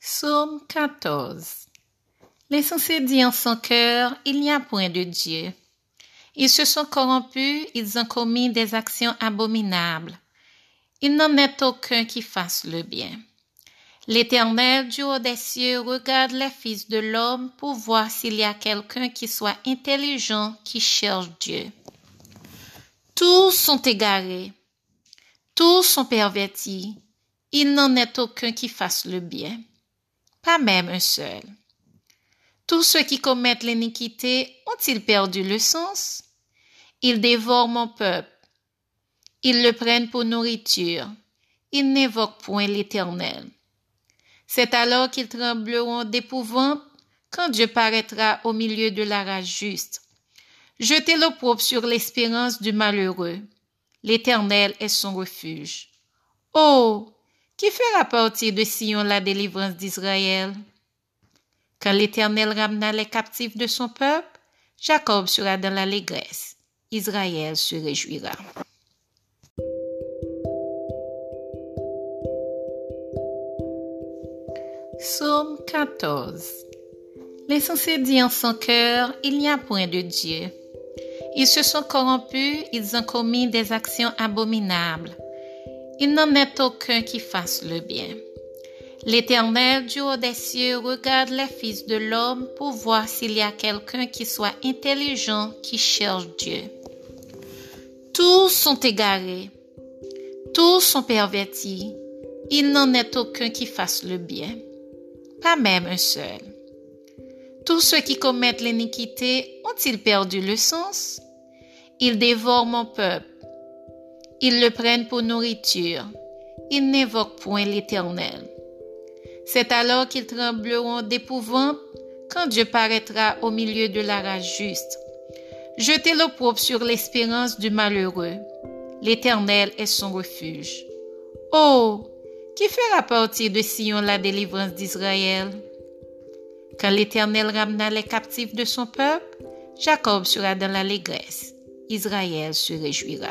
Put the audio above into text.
Psaume 14 L'insensé dit en son cœur, il n'y a point de Dieu. Ils se sont corrompus, ils ont commis des actions abominables. Il n'en est aucun qui fasse le bien. L'Éternel du haut des cieux regarde les fils de l'homme pour voir s'il y a quelqu'un qui soit intelligent, qui cherche Dieu. Tous sont égarés, tous sont pervertis, il n'en est aucun qui fasse le bien, pas même un seul. Tous ceux qui commettent l'iniquité ont-ils perdu le sens? Ils dévorent mon peuple, ils le prennent pour nourriture, ils n'évoquent point l'Éternel. C'est alors qu'ils trembleront d'épouvante quand Dieu paraîtra au milieu de la rage juste. Jetez l'opprobre sur l'espérance du malheureux. L'Éternel est son refuge. Oh, qui fera partie de Sion la délivrance d'Israël? Quand l'Éternel ramena les captifs de son peuple, Jacob sera dans l'allégresse. Israël se réjouira. Psaume 14 L'insensé dit en son cœur, il n'y a point de Dieu. Ils se sont corrompus, ils ont commis des actions abominables. Il n'en est aucun qui fasse le bien. L'Éternel du haut des cieux regarde les fils de l'homme pour voir s'il y a quelqu'un qui soit intelligent, qui cherche Dieu. Tous sont égarés, tous sont pervertis, il n'en est aucun qui fasse le bien, pas même un seul. Tous ceux qui commettent l'iniquité ont-ils perdu le sens? Ils dévorent mon peuple. Ils le prennent pour nourriture. Ils n'évoquent point l'Éternel. C'est alors qu'ils trembleront d'épouvante quand Dieu paraîtra au milieu de la rage juste. Jetez l'opprobre sur l'espérance du malheureux. L'Éternel est son refuge. Oh, qui fera partie de Sion la délivrance d'Israël? Quand l'Éternel ramena les captifs de son peuple, Jacob sera dans l'allégresse. Israël se réjouira.